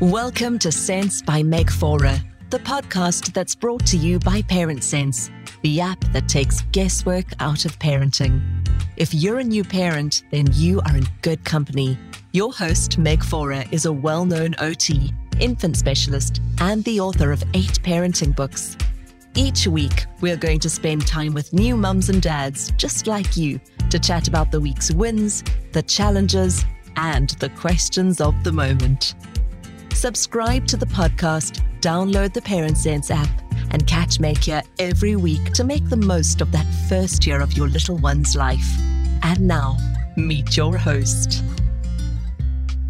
Welcome to Sense by Meg Faure, the podcast that's brought to you by Parent Sense, the app that takes guesswork out of parenting. If you're a new parent, then you are in good company. Your host, Meg Faure, is a well known OT, infant specialist, and the author of eight parenting books. Each week, we're going to spend time with new mums and dads just like you to chat about the week's wins, the challenges, and the questions of the moment. Subscribe to the podcast, download the Parent Sense app, and catch here every week to make the most of that first year of your little one's life. And now, meet your host.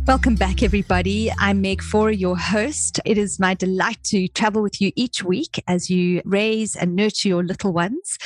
Welcome back, everybody. I'm Meg Faure, your host. It is my delight to travel with you each week as you raise and nurture your little ones.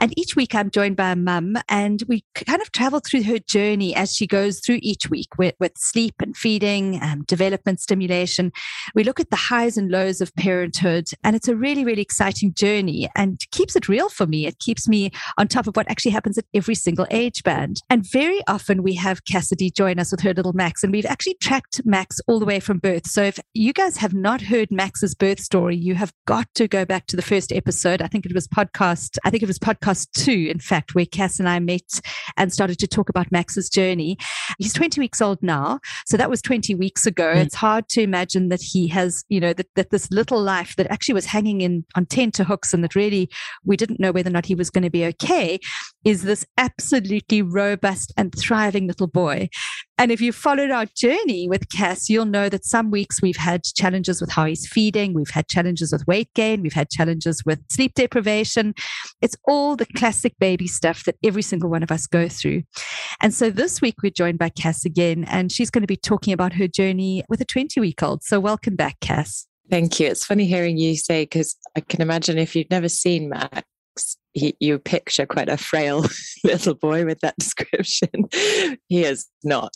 And each week I'm joined by a mum, and we kind of travel through her journey as she goes through each week with, with sleep and feeding, um, development stimulation. We look at the highs and lows of parenthood, and it's a really, really exciting journey and keeps it real for me. It keeps me on top of what actually happens at every single age band. And very often we have Cassidy join us with her little Max, and we've actually actually tracked Max all the way from birth. So if you guys have not heard Max's birth story, you have got to go back to the first episode. I think it was podcast, I think it was podcast two, in fact, where Cass and I met and started to talk about Max's journey. He's 20 weeks old now. So that was 20 weeks ago. Mm. It's hard to imagine that he has, you know, that, that this little life that actually was hanging in on tenterhooks and that really we didn't know whether or not he was going to be okay is this absolutely robust and thriving little boy. And if you followed our journey with Cass, you'll know that some weeks we've had challenges with how he's feeding, we've had challenges with weight gain, we've had challenges with sleep deprivation. It's all the classic baby stuff that every single one of us go through. And so this week we're joined by Cass again, and she's going to be talking about her journey with a 20 week old. So welcome back, Cass. Thank you. It's funny hearing you say, because I can imagine if you've never seen Max, he, you picture quite a frail little boy with that description. he is not.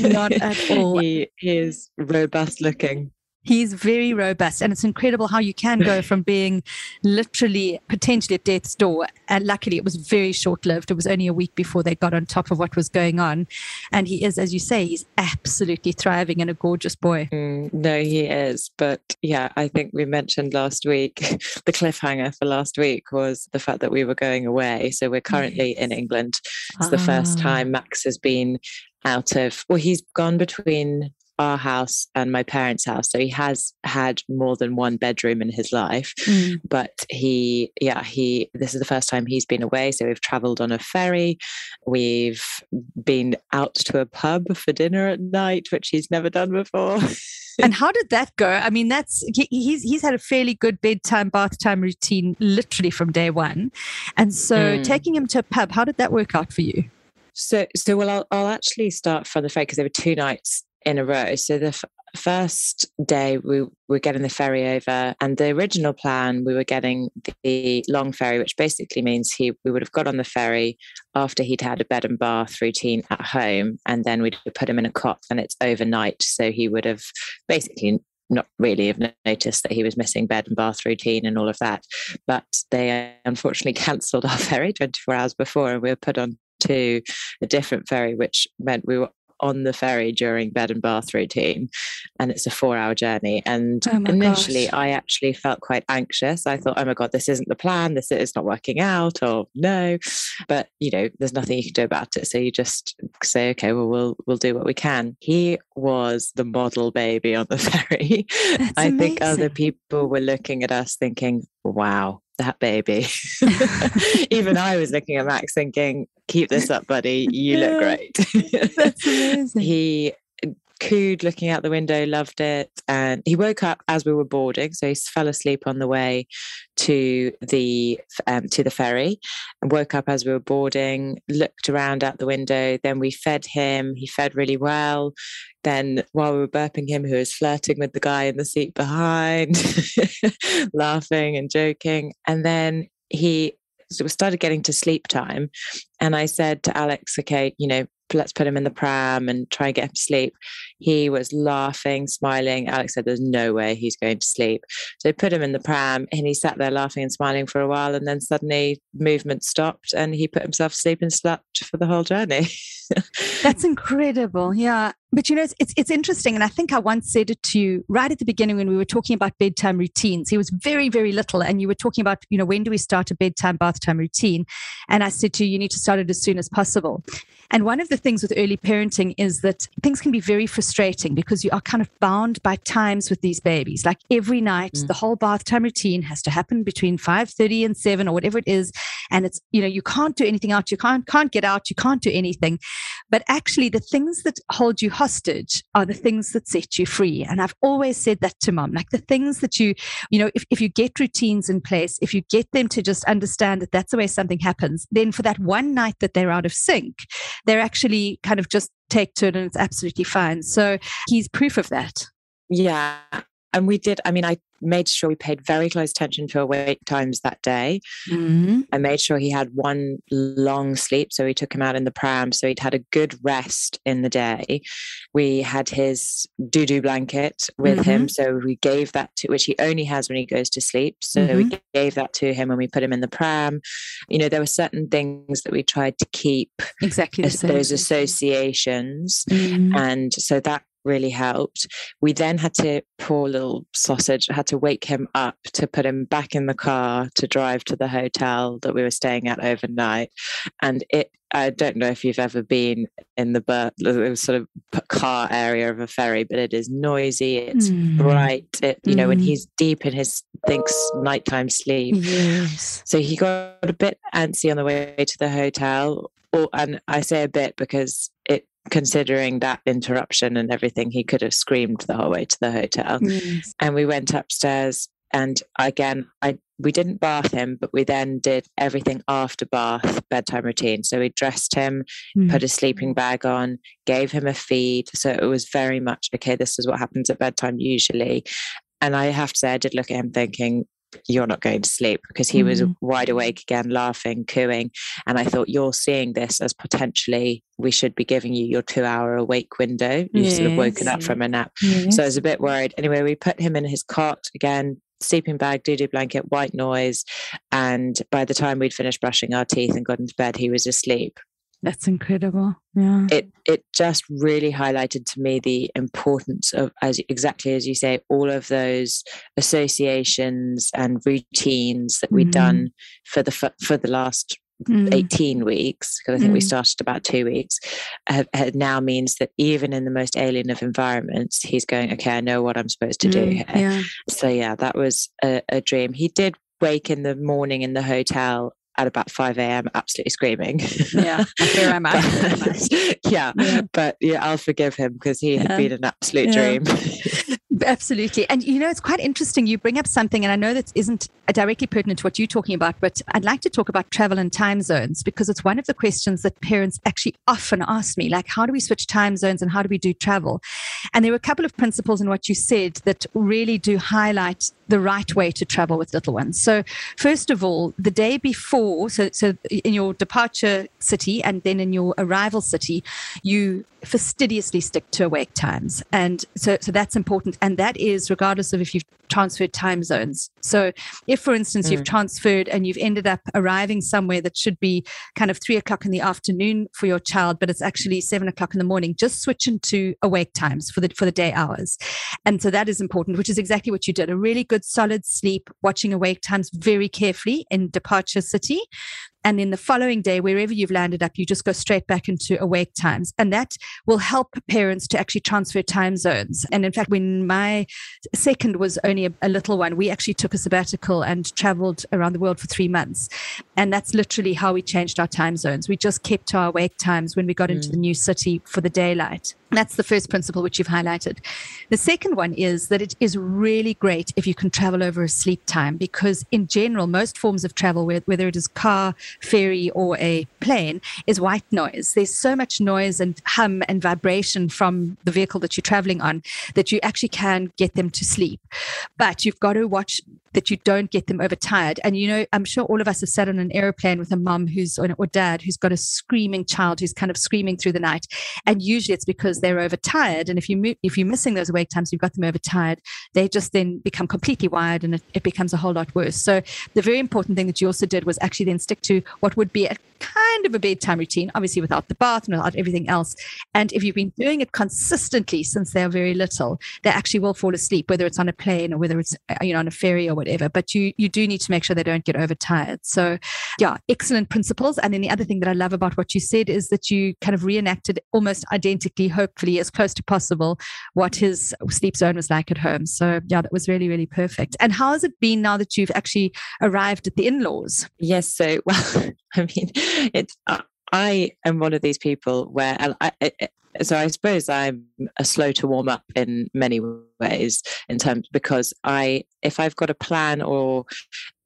Not at all. he, he is robust looking. He's very robust, and it's incredible how you can go from being literally potentially at death's door. And luckily, it was very short lived. It was only a week before they got on top of what was going on. And he is, as you say, he's absolutely thriving and a gorgeous boy. Mm, no, he is. But yeah, I think we mentioned last week the cliffhanger for last week was the fact that we were going away. So we're currently yes. in England. It's ah. the first ah. time Max has been out of well he's gone between our house and my parents' house. So he has had more than one bedroom in his life. Mm. But he, yeah, he, this is the first time he's been away. So we've traveled on a ferry. We've been out to a pub for dinner at night, which he's never done before. and how did that go? I mean, that's he, he's he's had a fairly good bedtime, bath time routine literally from day one, and so mm. taking him to a pub, how did that work out for you? So, so well, I'll, I'll actually start from the ferry because there were two nights in a row. So the f- first day we were getting the ferry over, and the original plan we were getting the long ferry, which basically means he we would have got on the ferry after he'd had a bed and bath routine at home, and then we'd put him in a cot, and it's overnight, so he would have basically not really have noticed that he was missing bed and bath routine and all of that. But they uh, unfortunately cancelled our ferry 24 hours before, and we were put on to a different ferry, which meant we were on the ferry during bed and bath routine and it's a four hour journey. And oh initially gosh. i actually felt quite anxious. I thought oh my god this isn't the plan. This is not working out or no. But you know there's nothing you can do about it. So you just say okay well we'll we'll do what we can. He was the model baby on the ferry. That's i amazing. think other people were looking at us thinking wow that baby. Even I was looking at Max thinking, keep this up, buddy. You look great. That's amazing. he cooed looking out the window, loved it. And he woke up as we were boarding. So he fell asleep on the way to the um, to the ferry and woke up as we were boarding, looked around out the window. Then we fed him. He fed really well. Then while we were burping him, he was flirting with the guy in the seat behind, laughing and joking. And then he so we started getting to sleep time. And I said to Alex, okay, you know, let's put him in the pram and try and get him to sleep. He was laughing, smiling. Alex said, There's no way he's going to sleep. So put him in the pram and he sat there laughing and smiling for a while. And then suddenly movement stopped and he put himself to sleep and slept for the whole journey. That's incredible. Yeah. But you know, it's, it's, it's interesting. And I think I once said it to you right at the beginning when we were talking about bedtime routines. He was very, very little. And you were talking about, you know, when do we start a bedtime, bath time routine? And I said to you, you need to start it as soon as possible. And one of the things with early parenting is that things can be very frustrating because you are kind of bound by times with these babies. Like every night, mm. the whole bath time routine has to happen between 5.30 and 7 or whatever it is. And it's, you know, you can't do anything out. You can't, can't get out. You can't do anything. But actually, the things that hold you hostage are the things that set you free. And I've always said that to mom, like the things that you, you know, if, if you get routines in place, if you get them to just understand that that's the way something happens, then for that one night that they're out of sync, they're actually kind of just take to it and it's absolutely fine. So he's proof of that. Yeah. And we did, I mean, I made sure we paid very close attention to awake times that day. Mm-hmm. I made sure he had one long sleep. So we took him out in the pram. So he'd had a good rest in the day. We had his doo doo blanket with mm-hmm. him. So we gave that to, which he only has when he goes to sleep. So mm-hmm. we gave that to him when we put him in the pram. You know, there were certain things that we tried to keep exactly those associations. Mm-hmm. And so that really helped. We then had to, poor little sausage, had to wake him up to put him back in the car to drive to the hotel that we were staying at overnight. And it, I don't know if you've ever been in the, the sort of car area of a ferry, but it is noisy. It's mm. bright. It, you mm. know, when hmm. he's deep in his thinks nighttime sleep. Yes. So he got a bit antsy on the way to the hotel. Or, and I say a bit because considering that interruption and everything, he could have screamed the whole way to the hotel. Yes. And we went upstairs and again, I we didn't bath him, but we then did everything after bath bedtime routine. So we dressed him, mm. put a sleeping bag on, gave him a feed. So it was very much okay. This is what happens at bedtime usually. And I have to say, I did look at him thinking, you're not going to sleep because he mm. was wide awake again, laughing, cooing. And I thought, you're seeing this as potentially we should be giving you your two hour awake window. You've yes. sort of woken up from a nap. Yes. So I was a bit worried. Anyway, we put him in his cot again, sleeping bag, doo doo blanket, white noise. And by the time we'd finished brushing our teeth and got into bed, he was asleep. That's incredible. Yeah. It it just really highlighted to me the importance of as exactly as you say, all of those associations and routines that we'd mm-hmm. done for the for the last mm. 18 weeks because i think mm. we started about two weeks uh, now means that even in the most alien of environments he's going okay i know what i'm supposed to do mm, here yeah. so yeah that was a, a dream he did wake in the morning in the hotel at about 5 a.m. absolutely screaming. Yeah, here am I. yeah, yeah, but yeah, I'll forgive him because he had been an absolute yeah. dream. Absolutely. And you know, it's quite interesting. You bring up something, and I know that isn't directly pertinent to what you're talking about, but I'd like to talk about travel and time zones because it's one of the questions that parents actually often ask me like, how do we switch time zones and how do we do travel? And there were a couple of principles in what you said that really do highlight the right way to travel with little ones. So, first of all, the day before, so, so in your departure city and then in your arrival city, you fastidiously stick to awake times. And so, so that's important. And that is regardless of if you've transferred time zones. So, if, for instance, mm. you've transferred and you've ended up arriving somewhere that should be kind of three o'clock in the afternoon for your child, but it's actually seven o'clock in the morning, just switch into awake times for the for the day hours. And so that is important, which is exactly what you did. A really good solid sleep, watching awake times very carefully in departure city. And then the following day, wherever you've landed up, you just go straight back into awake times. And that will help parents to actually transfer time zones. And in fact, when my second was only a, a little one, we actually took a sabbatical and traveled around the world for three months. And that's literally how we changed our time zones. We just kept our awake times when we got mm. into the new city for the daylight. That's the first principle which you've highlighted. The second one is that it is really great if you can travel over a sleep time because, in general, most forms of travel, whether it is car, ferry, or a plane, is white noise. There's so much noise and hum and vibration from the vehicle that you're traveling on that you actually can get them to sleep. But you've got to watch that you don't get them overtired. And you know, I'm sure all of us have sat on an airplane with a mum who's or, or dad who's got a screaming child who's kind of screaming through the night, and usually it's because they're overtired. And if you if you're missing those awake times, you've got them overtired. They just then become completely wired, and it, it becomes a whole lot worse. So the very important thing that you also did was actually then stick to what would be a kind of a bedtime routine, obviously without the bath and without everything else. And if you've been doing it consistently since they're very little, they actually will fall asleep, whether it's on a plane or whether it's uh, you know on a ferry or whatever. But you you do need to make sure they don't get overtired. So yeah, excellent principles. And then the other thing that I love about what you said is that you kind of reenacted almost identically, hopefully as close to possible, what his sleep zone was like at home. So yeah, that was really really perfect. And how has it been now that you've actually arrived at the in-laws? Yes. So well, I mean, it's. Uh, I am one of these people where I, I, so I suppose I'm a slow to warm up in many ways in terms because I if I've got a plan or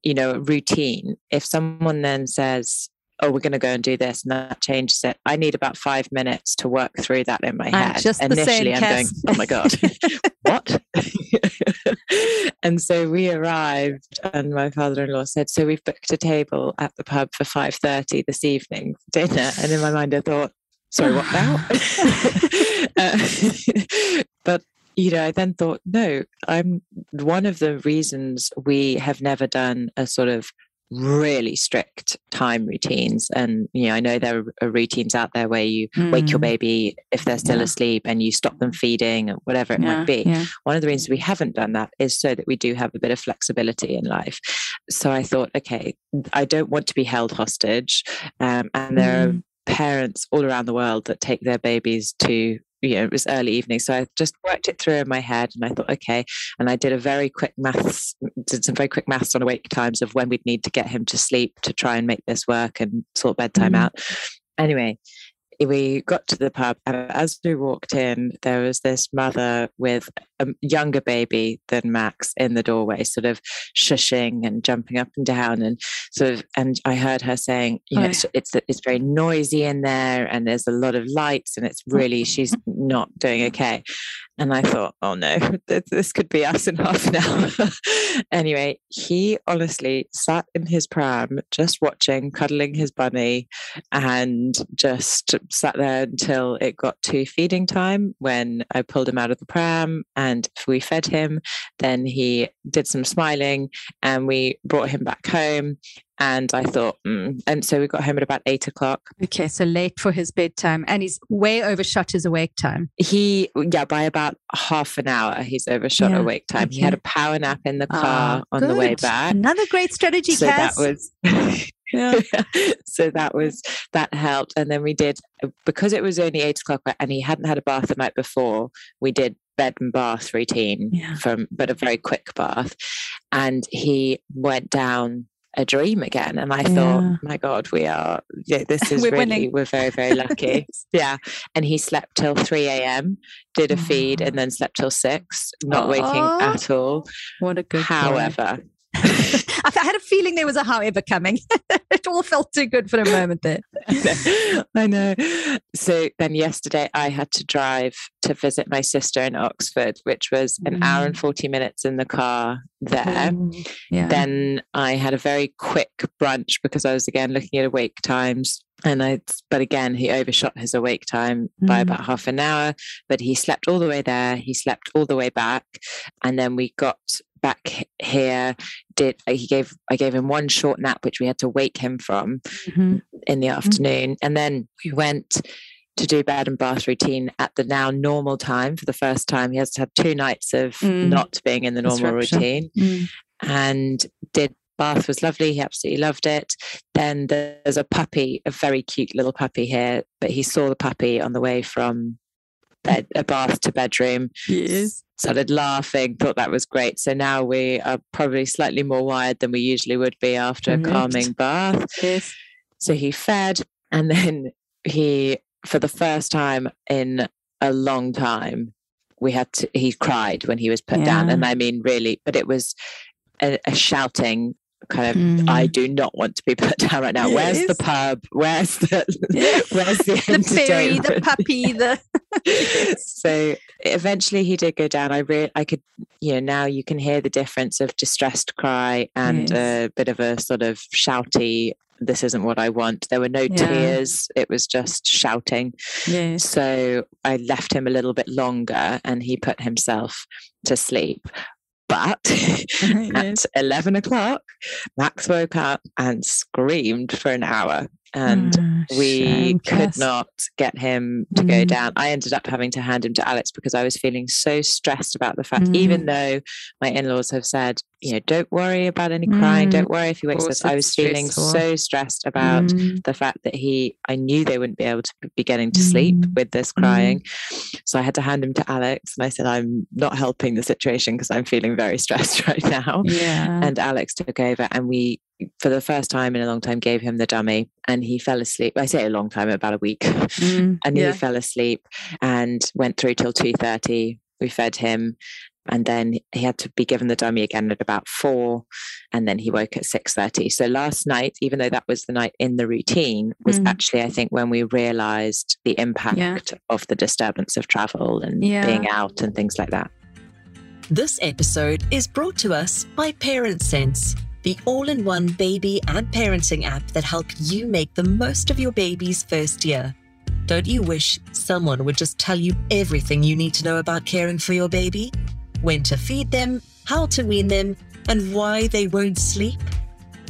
you know routine, if someone then says oh, we're going to go and do this, and that changes it. I need about five minutes to work through that in my head. just Initially, I'm going, oh my God, what? and so we arrived, and my father-in-law said, "So we've booked a table at the pub for five thirty this evening for dinner." And in my mind, I thought, "Sorry, what now?" uh, but you know, I then thought, no, I'm one of the reasons we have never done a sort of really strict time routines and you know i know there are routines out there where you mm. wake your mm. baby if they're still yeah. asleep and you stop them feeding or whatever it yeah, might be yeah. one of the reasons we haven't done that is so that we do have a bit of flexibility in life so i thought okay i don't want to be held hostage um, and there mm. are parents all around the world that take their babies to you know, it was early evening. So I just worked it through in my head and I thought, okay. And I did a very quick maths, did some very quick maths on awake times of when we'd need to get him to sleep to try and make this work and sort bedtime mm-hmm. out. Anyway, we got to the pub and as we walked in there was this mother with a younger baby than max in the doorway sort of shushing and jumping up and down and sort of and i heard her saying you know oh, it's, it's it's very noisy in there and there's a lot of lights and it's oh. really she's not doing okay and I thought, oh no, this could be us in half an hour. anyway, he honestly sat in his pram, just watching, cuddling his bunny, and just sat there until it got to feeding time when I pulled him out of the pram and we fed him. Then he did some smiling and we brought him back home. And I thought, mm. and so we got home at about eight o'clock. Okay, so late for his bedtime, and he's way overshot his awake time. He, yeah, by about half an hour, he's overshot yeah. awake time. Okay. He had a power nap in the ah, car on good. the way back. Another great strategy, so Cass. that was. yeah. so that was that helped, and then we did because it was only eight o'clock, and he hadn't had a bath the night before. We did bed and bath routine yeah. from, but a very quick bath, and he went down a dream again. And I yeah. thought, my God, we are, yeah, this is we're really, winning. we're very, very lucky. yeah. And he slept till 3 a.m., did a feed, and then slept till six, not waking at all. What a good However, I had a feeling there was a however coming. it all felt too good for a moment there. I know. So then yesterday I had to drive to visit my sister in Oxford, which was an mm. hour and mm. 40 minutes in the car there. Mm. Yeah. Then I had a very quick brunch because I was again looking at awake times. And I, but again, he overshot his awake time mm. by about half an hour. But he slept all the way there. He slept all the way back, and then we got back here did uh, he gave i gave him one short nap which we had to wake him from mm-hmm. in the mm-hmm. afternoon mm-hmm. and then we went to do bed and bath routine at the now normal time for the first time he has to have two nights of mm. not being in the normal routine mm. and did bath was lovely he absolutely loved it then there's a puppy a very cute little puppy here but he saw the puppy on the way from bed, a bath to bedroom. Yes. Started laughing, thought that was great. So now we are probably slightly more wired than we usually would be after a mm-hmm. calming bath. Yes. So he fed, and then he, for the first time in a long time, we had to, he cried when he was put yeah. down. And I mean, really, but it was a, a shouting kind of mm. I do not want to be put down right now. Where's the pub? Where's the where's the, the fairy, the puppy, the so eventually he did go down. I re- I could you know now you can hear the difference of distressed cry and yes. a bit of a sort of shouty this isn't what I want. There were no yeah. tears. It was just shouting. Yes. So I left him a little bit longer and he put himself to sleep. But at 11 o'clock, Max woke up and screamed for an hour. And Oh, we could not get him to go Mm. down. I ended up having to hand him to Alex because I was feeling so stressed about the fact, even Mm. though my in laws have said, you know, don't worry about any crying, Mm. don't worry if he wakes up. I was feeling so stressed about Mm. the fact that he, I knew they wouldn't be able to be getting to sleep Mm. with this crying. So I had to hand him to Alex and I said, I'm not helping the situation because I'm feeling very stressed right now. Yeah. And Alex took over and we, for the first time in a long time, gave him the dummy and he fell asleep. I say a long time, about a week. Mm, and yeah. he fell asleep and went through till 2.30. We fed him and then he had to be given the dummy again at about four and then he woke at 6.30 so last night even though that was the night in the routine was Mm. actually i think when we realized the impact of the disturbance of travel and Yeah. being out and things like that This episode is brought to us by Parent Sense, the all in one baby and parenting app that help you make the most of your baby's first year. Don't you wish someone would just tell you everything you need to know about caring for your baby? When to feed them, how to wean them, and why they won't sleep?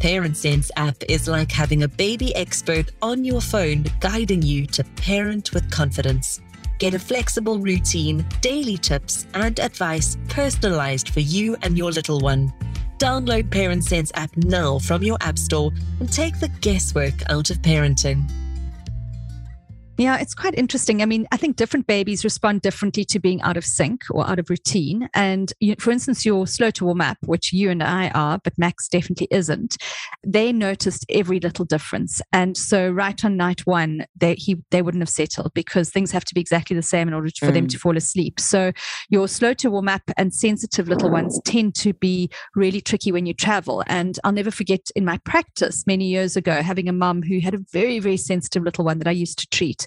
Parent Sense app is like having a baby expert on your phone guiding you to parent with confidence. Get a flexible routine, daily tips, and advice personalized for you and your little one. Download Parent Sense app now from your app store and take the guesswork out of parenting. Yeah, it's quite interesting. I mean, I think different babies respond differently to being out of sync or out of routine. And you, for instance, your slow to warm up, which you and I are, but Max definitely isn't, they noticed every little difference. And so, right on night one, they he they wouldn't have settled because things have to be exactly the same in order for them Mm. to fall asleep. So, your slow to warm up and sensitive little ones tend to be really tricky when you travel. And I'll never forget in my practice many years ago having a mum who had a very very sensitive little one that I used to treat.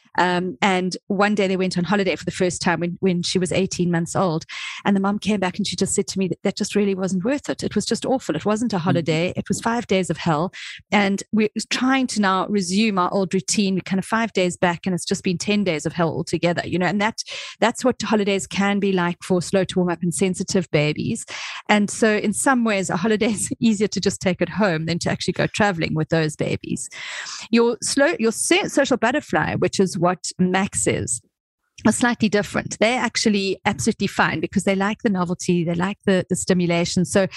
Um, and one day they went on holiday for the first time when, when she was 18 months old. And the mum came back and she just said to me that that just really wasn't worth it. It was just awful. It wasn't a holiday. It was five days of hell. And we're trying to now resume our old routine. We're kind of five days back and it's just been 10 days of hell altogether, you know, and that that's what holidays can be like for slow to warm up and sensitive babies. And so in some ways, a holiday is easier to just take at home than to actually go traveling with those babies. Your slow, your social butterfly, which is what Max is, are slightly different. They're actually absolutely fine because they like the novelty, they like the, the stimulation. So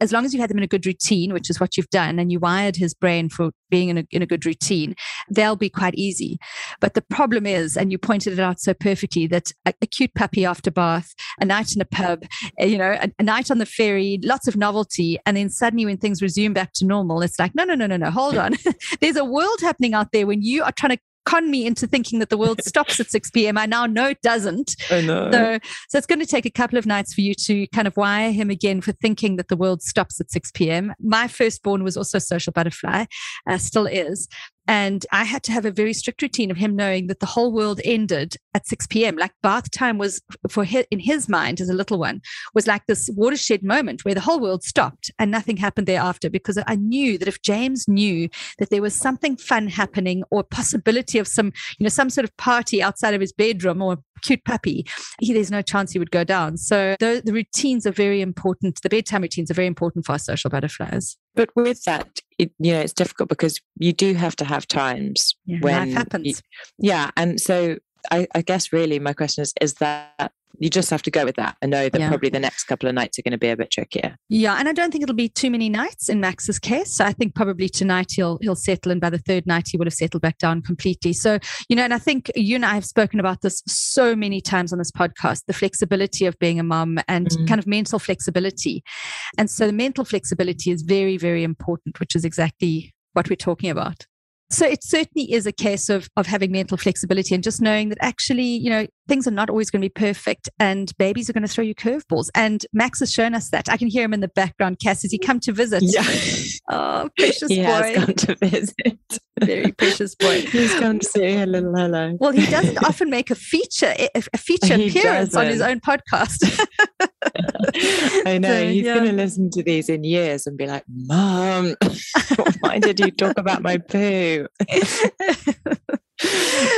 as long as you had them in a good routine, which is what you've done, and you wired his brain for being in a, in a good routine, they'll be quite easy. But the problem is, and you pointed it out so perfectly, that a, a cute puppy after bath, a night in a pub, uh, you know, a, a night on the ferry, lots of novelty, and then suddenly when things resume back to normal, it's like, no, no, no, no, no, hold on. There's a world happening out there when you are trying to con me into thinking that the world stops at 6 p.m. I now know it doesn't. I know. So, so it's going to take a couple of nights for you to kind of wire him again for thinking that the world stops at 6 p.m. My firstborn was also a social butterfly, uh, still is. And I had to have a very strict routine of him knowing that the whole world ended at 6 p.m. Like bath time was for his, in his mind as a little one was like this watershed moment where the whole world stopped and nothing happened thereafter because I knew that if James knew that there was something fun happening or possibility of some, you know, some sort of party outside of his bedroom or cute puppy, he, there's no chance he would go down. So the, the routines are very important. The bedtime routines are very important for our social butterflies. But with that, it, you know, it's difficult because you do have to have times Yeah, when life you- happens. yeah, and so I, I guess really my question is: is that you just have to go with that and know that Yeah. probably the next couple of nights are going to be a bit trickier. Yeah, and I don't think it'll be too many nights in Max's case. So I think probably tonight he'll he'll settle, and by the third night he will have settled back down completely. So you know, and I think you and I have spoken about this so many times on this podcast: the flexibility of being a mum and Mhm. kind of mental flexibility. And so the mental flexibility is very very important, which is exactly what we're talking about. So it certainly is a case of of having mental flexibility and just knowing that actually, you know, things are not always going to be perfect and babies are going to throw you curveballs. And Max has shown us that. I can hear him in the background. Cass, has he come to visit? Oh, precious he boy. has gone to visit. Very precious boy. He's come to say a little hello. Well, he doesn't often make a feature a feature He appearance on his own podcast. I know So, he's yeah. going to listen to these in years and be like, "Mom, why did you talk about my poo?"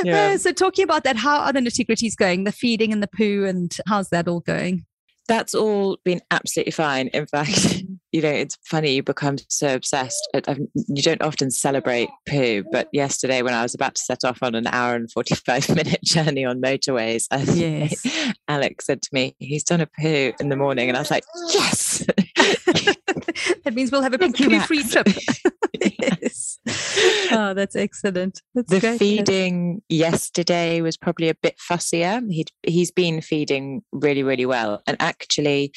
Yeah. Uh, so talking about that, how are the nitty gritties going? The feeding and the poo, and how's that all going? That's all been absolutely fine. In fact, you know, it's funny, you become so obsessed. you don't often celebrate poo, but yesterday when I was about to set off on an hour and 45 minute journey on motorways, yes. Alex said to me, he's done a poo in the morning. And I was like, yes. that means we'll have a poo free trip. Yes. Oh, that's excellent. That's the great. feeding yesterday was probably a bit fussier. He'd he's been feeding really, really well. And actually,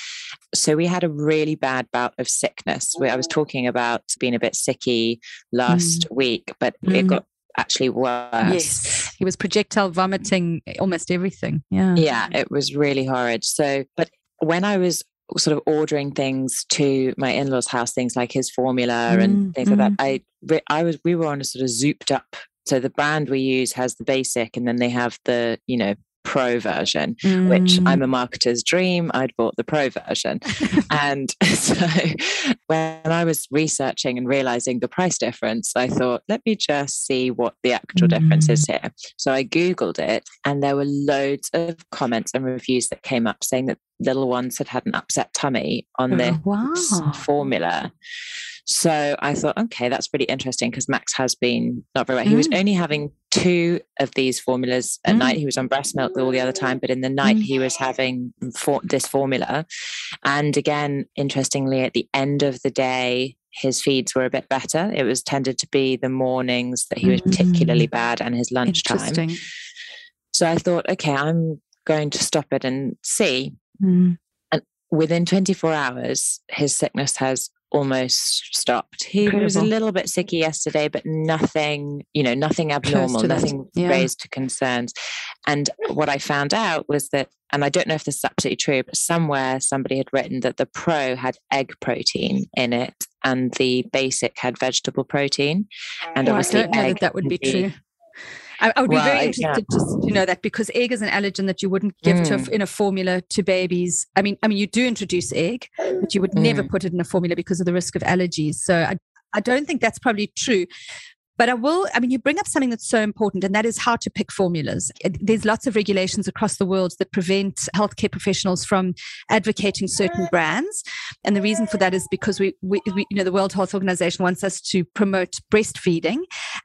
so we had a really bad bout of sickness. I was talking about being a bit sicky last mm. week, but mm. it got actually worse. Yes. He was projectile vomiting almost everything. Yeah. Yeah, it was really horrid. So, but when I was sort of ordering things to my in-laws house things like his formula mm, and things mm. like that mm-hmm. i i was we were on a sort of zooped up so the brand we use has the basic and then they have the you know pro version mm. which i'm a marketer's dream i'd bought the pro version and so when i was researching and realizing the price difference i thought let me just see what the actual mm. difference is mm. here so i googled it and there were loads of comments and reviews that came up saying that little ones had had an upset tummy on this oh, wow. formula. So I thought, okay, that's pretty interesting because Max has been not very well. Mm. He was mm. only having two of these formulas at mm. night. He was on breast milk all the other time, but in the night mm. he was having for- this formula. And again, interestingly, at the end of the day, his feeds were a bit better. It was tended to be the mornings that he was particularly mm. bad and his lunchtime. So I thought, okay, I'm going to stop it and see. Mm. And within 24 hours, his sickness has almost stopped. He Incredible. was a little bit sicky yesterday, but nothing, you know, nothing abnormal, nothing yeah. raised to concerns. And what I found out was that, and I don't know if this is absolutely true, but somewhere somebody had written that the pro had egg protein in it and the basic had vegetable protein. And oh, well, obviously, I don't know that, that would be true. I, I would well, be very interested yeah. to, to know that because egg is an allergen that you wouldn't give mm. to a, in a formula to babies. I mean, I mean, you do introduce egg, but you would mm. never put it in a formula because of the risk of allergies. So I, I don't think that's probably true. But I will, I mean, you bring up something that's so important, and that is how to pick formulas. There's lots of regulations across the world that prevent healthcare professionals from advocating certain brands. And the reason for that is because we, we, we, you know, the World Health Organization wants us to promote breastfeeding.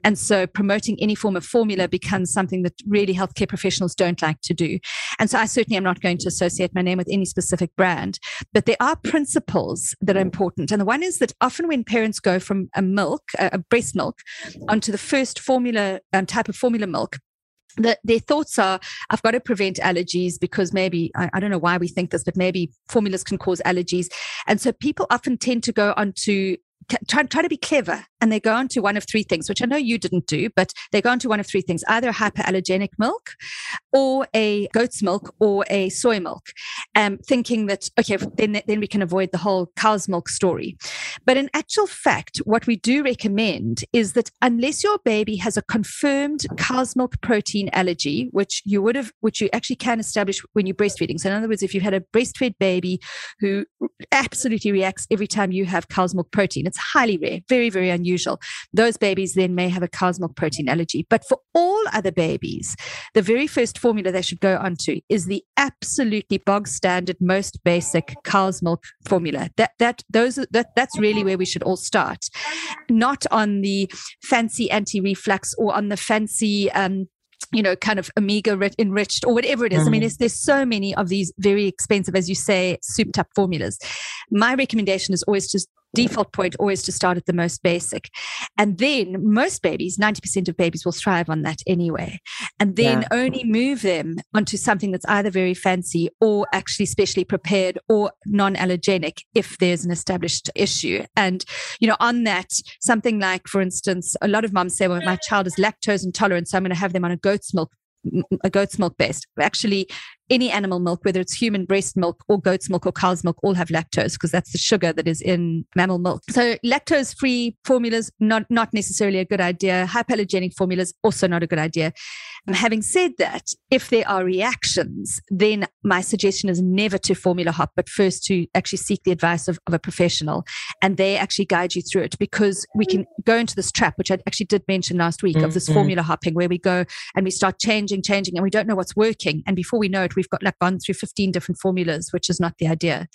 And so promoting any form of formula becomes something that really healthcare professionals don't like to do. And so I certainly am not going to associate my name with any specific brand, but there are principles that are mm. important. And the one is that often when parents go from a milk, a breast milk, onto the first formula um, type of formula milk. The, their thoughts are i've got to prevent allergies because maybe I, I, don't know why we think this but maybe formulas can cause allergies. And so people often tend to go onto try, try to be clever and they go on to one of three things, which I know you didn't do, but they go on to one of three things either hyperallergenic milk or a goat's milk or a soy milk, um, thinking that, okay, then, then we can avoid the whole cow's milk story. But in actual fact, what we do recommend is that unless your baby has a confirmed cow's milk protein allergy, which you would have, which you actually can establish when you're breastfeeding. So, in other words, if you've had a breastfed baby who absolutely reacts every time you have cow's milk protein, it's highly rare, very, very unusual those babies then may have a cow's milk protein allergy. But for all other babies, the very first formula they should go onto is the absolutely bog standard, most basic cow's milk formula. That that those that that's really where we should all start, not on the fancy anti-reflux or on the fancy um, you know, kind of omega enriched or whatever it is. Mm. I mean, mm. there's, there's so many of these very expensive, as you say, souped up formulas. My recommendation is always to default point always to start at the most basic. And then most babies, 90% of babies will thrive on that anyway. And then yeah. only move them onto something that's either very fancy or actually specially prepared or non allergenic if there's an established issue. And, you know, on that, something like, for instance, a lot of moms say, well, my child is lactose intolerant, so I'm going to have them on a goat's milk a goat's milk based. Actually, any animal milk, whether it's human breast milk or goat's milk or cow's milk, all have lactose because that's the sugar that is in mammal milk. So lactose free formulas, not, not necessarily a good idea. Hypoallergenic formulas, also not a good idea. And having said that, if there are reactions, then my suggestion is never to formula hop, but first to actually seek the advice of, of a professional and they actually guide you through it because we can go into this trap, which I actually did mention last week mm-hmm. of this mm-hmm. formula hopping where we go and we start changing, changing, and we don't know what's working. And before we know it, we've got like gone through 15 different formulas, which is not the idea.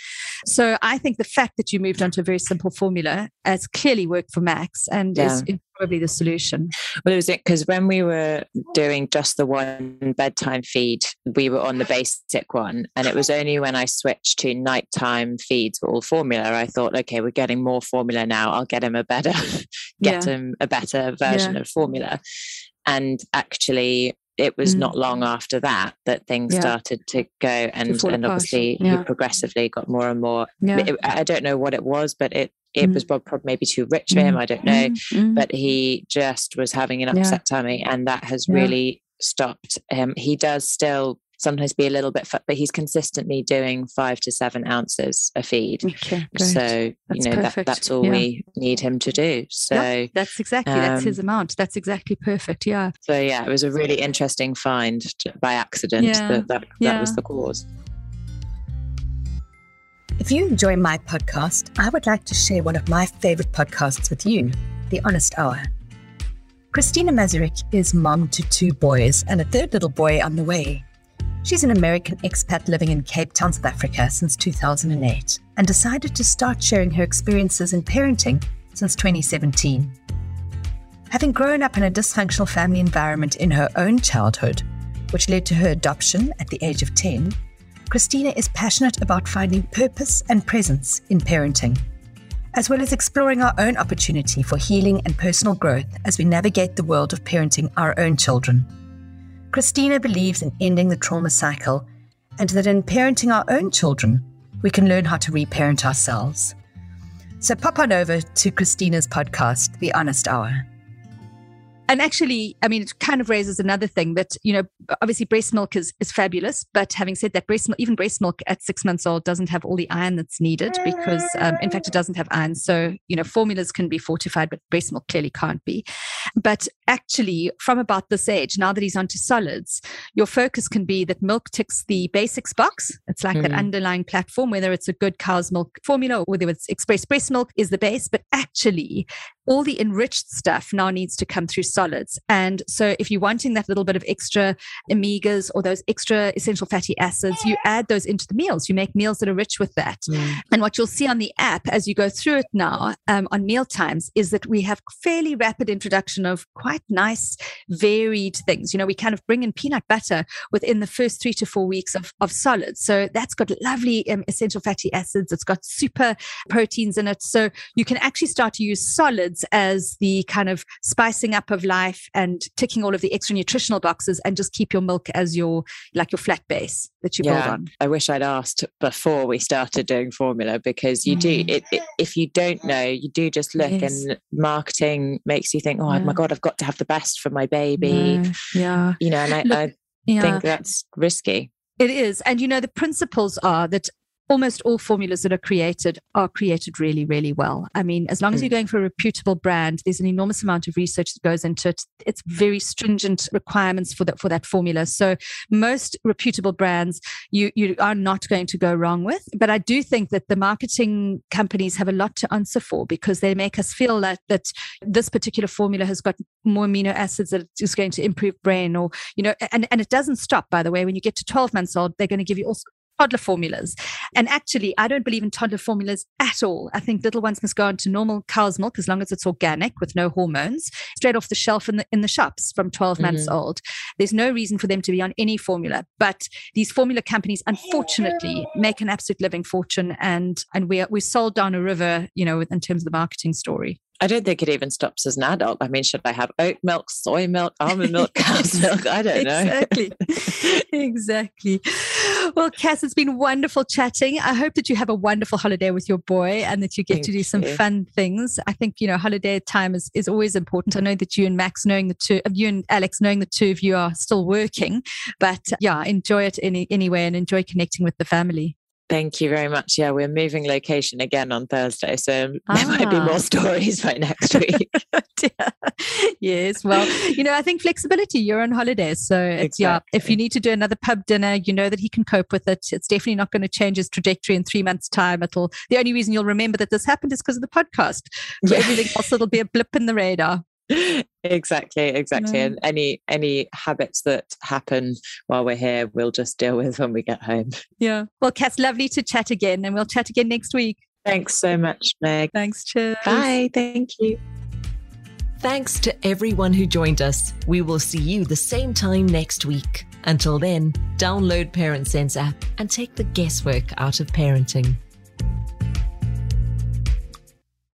So I think the fact that you moved on to a very simple formula has clearly worked for Max and yeah. is probably the solution. Well, it was it because when we were doing just the one bedtime feed, we were on the basic one, and it was only when I switched to nighttime feeds for all formula, I thought, okay, we're getting more formula now. I'll get him a better, get yeah. him a better version yeah. of formula. And actually, it was mm. not long after that that things yeah. started to go and and obviously yeah. he progressively got more and more yeah. it, i don't know what it was but it it mm. was probably maybe too rich for him mm. i don't know mm. but he just was having an upset tummy and that has really stopped him he does still sometimes be a little bit, but he's consistently doing five to seven ounces a feed. Okay, so that's you know that, that's all yeah. we need him to do. So yep, that's exactly um, that's his um, amount. That's exactly perfect. Yeah. So yeah, it was a really interesting find by accident yeah. that that, yeah. that was the cause. If you enjoy my podcast, I would like to share one of my favorite podcasts with you, The Honest Hour. Christina Mazurik is mom to two boys and a third little boy on the way. She's an American expat living in Cape Town, South Africa since 2008 and decided to start sharing her experiences in parenting since 2017. Having grown up in a dysfunctional family environment in her own childhood, which led to her adoption at the age of 10, Christina is passionate about finding purpose and presence in parenting, as well as exploring our own opportunity for healing and personal growth as we navigate the world of parenting our own children. Christina believes in ending the trauma cycle and that in parenting our own children, we can learn how to reparent ourselves. So pop on over to Christina's podcast, The Honest Hour and actually, I mean, it kind of raises another thing that, you know, obviously breast milk is, is fabulous. But having said that, breast milk, even breast milk at six months old doesn't have all the iron that's needed because, um, in fact, it doesn't have iron. So, you know, formulas can be fortified, but breast milk clearly can't be. But actually, from about this age, now that he's onto solids, your focus can be that milk ticks the basics box. It's like mm. that underlying platform, whether it's a good cow's milk formula or whether it's express breast milk is the base. But actually, all the enriched stuff now needs to come through solids. And so if you're wanting that little bit of extra omegas or those extra essential fatty acids, you add those into the meals. You make meals that are rich with that. Mm. And what you'll see on the app as you go through it now um, on meal times is that we have fairly rapid introduction of quite nice, varied things. You know, we kind of bring in peanut butter within the first three to four weeks of, of solids. So that's got lovely um, essential fatty acids. It's got super proteins in it. So you can actually start to use solids as the kind of spicing up of life and ticking all of the extra nutritional boxes and just keep your milk as your like your flat base that you yeah, build on. I wish I'd asked before we started doing formula because you mm. do it, it, if you don't know, you do just look yes. and marketing makes you think, oh yeah. my God, I've got to have the best for my baby. Yeah. yeah. You know, and I, look, I think that's risky. It is. And you know, the principles are that almost all formulas that are created are created really, really well. I mean, as long as you're mm. going for a reputable brand, there's an enormous amount of research that goes into it. It's very stringent requirements for that for that formula. So most reputable brands you you are not going to go wrong with. But I do think that the marketing companies have a lot to answer for because they make us feel that that this particular formula has got more amino acids that is going to improve brain or you know and, and it doesn't stop by the way when you get to 12 months old they're going to give you all toddler formulas. And actually, I don't believe in toddler formulas at all. I think little ones must go on to normal cow's milk as long as it's organic with no hormones, straight off the shelf in the in the shops from 12 mm-hmm. months old. There's no reason for them to be on any formula. But these formula companies, unfortunately, make an absolute living fortune, and and we are, we're sold down a river, you know, in terms of the marketing story. I don't think it even stops as an adult. I mean, should I have oat milk, soy milk, almond milk, cow's milk? I don't know. Exactly. exactly. Well, Cass, it's been wonderful chatting. I hope that you have a wonderful holiday with your boy and that you get Thank to do some you. fun things. I think, you know, holiday time is, is always important. I know that you and Max, knowing the two of you and Alex, knowing the two of you are still working, but yeah, enjoy it any, anyway and enjoy connecting with the family. Thank you very much. Yeah, we're moving location again on Thursday, so ah. there might be more ah. stories by next week. yes, well, you know, I think flexibility. You're on holiday, so it's exactly. yeah. If you need to do another pub dinner, you know that he can cope with it. It's definitely not going to change his trajectory in three months' time. It'll. The only reason you'll remember that this happened is because of the podcast. For yeah. everything else, it'll be a blip in the radar. Exactly, exactly. And any any habits that happen while we're here, we'll just deal with when we get home. Yeah. Well, Cass, lovely to chat again, and we'll chat again next week. Thanks so much, Meg. Thanks. Cheers. Bye. Thank you. Thanks to everyone who joined us. We will see you the same time next week. Until then, download Parent Sense app and take the guesswork out of parenting.